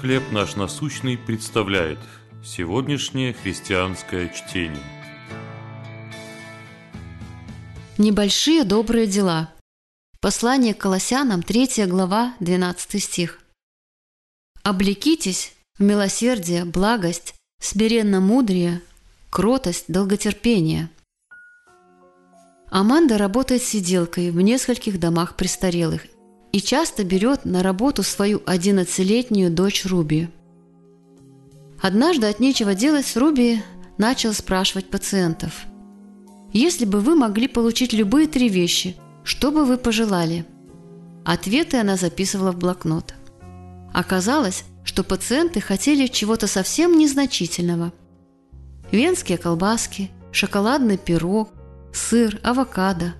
«Хлеб наш насущный» представляет сегодняшнее христианское чтение. Небольшие добрые дела. Послание к Колоссянам, 3 глава, 12 стих. «Облекитесь в милосердие, благость, смиренно мудрее, кротость, долготерпение». Аманда работает сиделкой в нескольких домах престарелых и часто берет на работу свою 11-летнюю дочь Руби. Однажды от нечего делать Руби начал спрашивать пациентов. «Если бы вы могли получить любые три вещи, что бы вы пожелали?» Ответы она записывала в блокнот. Оказалось, что пациенты хотели чего-то совсем незначительного. Венские колбаски, шоколадный пирог, сыр, авокадо.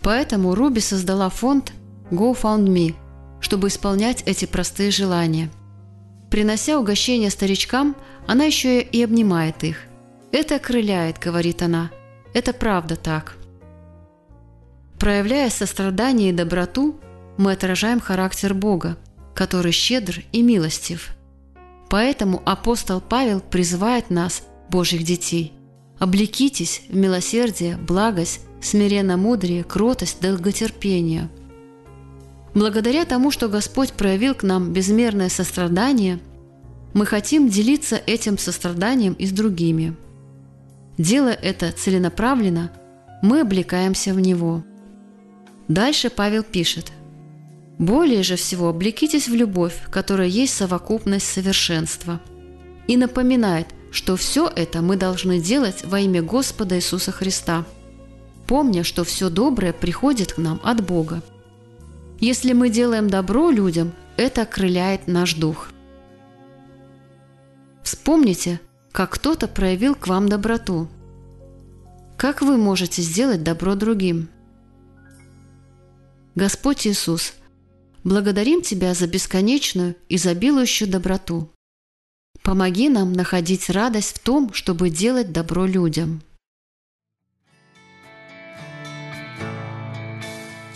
Поэтому Руби создала фонд GoFundMe, чтобы исполнять эти простые желания. Принося угощения старичкам, она еще и обнимает их. «Это окрыляет», — говорит она. «Это правда так». Проявляя сострадание и доброту, мы отражаем характер Бога, который щедр и милостив. Поэтому апостол Павел призывает нас, Божьих детей, «Облекитесь в милосердие, благость, смиренно мудрее, кротость, долготерпение – Благодаря тому, что Господь проявил к нам безмерное сострадание, мы хотим делиться этим состраданием и с другими. Делая это целенаправленно, мы облекаемся в Него. Дальше Павел пишет «Более же всего облекитесь в любовь, которая есть совокупность совершенства». И напоминает, что все это мы должны делать во имя Господа Иисуса Христа, помня, что все доброе приходит к нам от Бога – если мы делаем добро людям, это окрыляет наш дух. Вспомните, как кто-то проявил к вам доброту. Как вы можете сделать добро другим? Господь Иисус, благодарим Тебя за бесконечную, изобилующую доброту. Помоги нам находить радость в том, чтобы делать добро людям.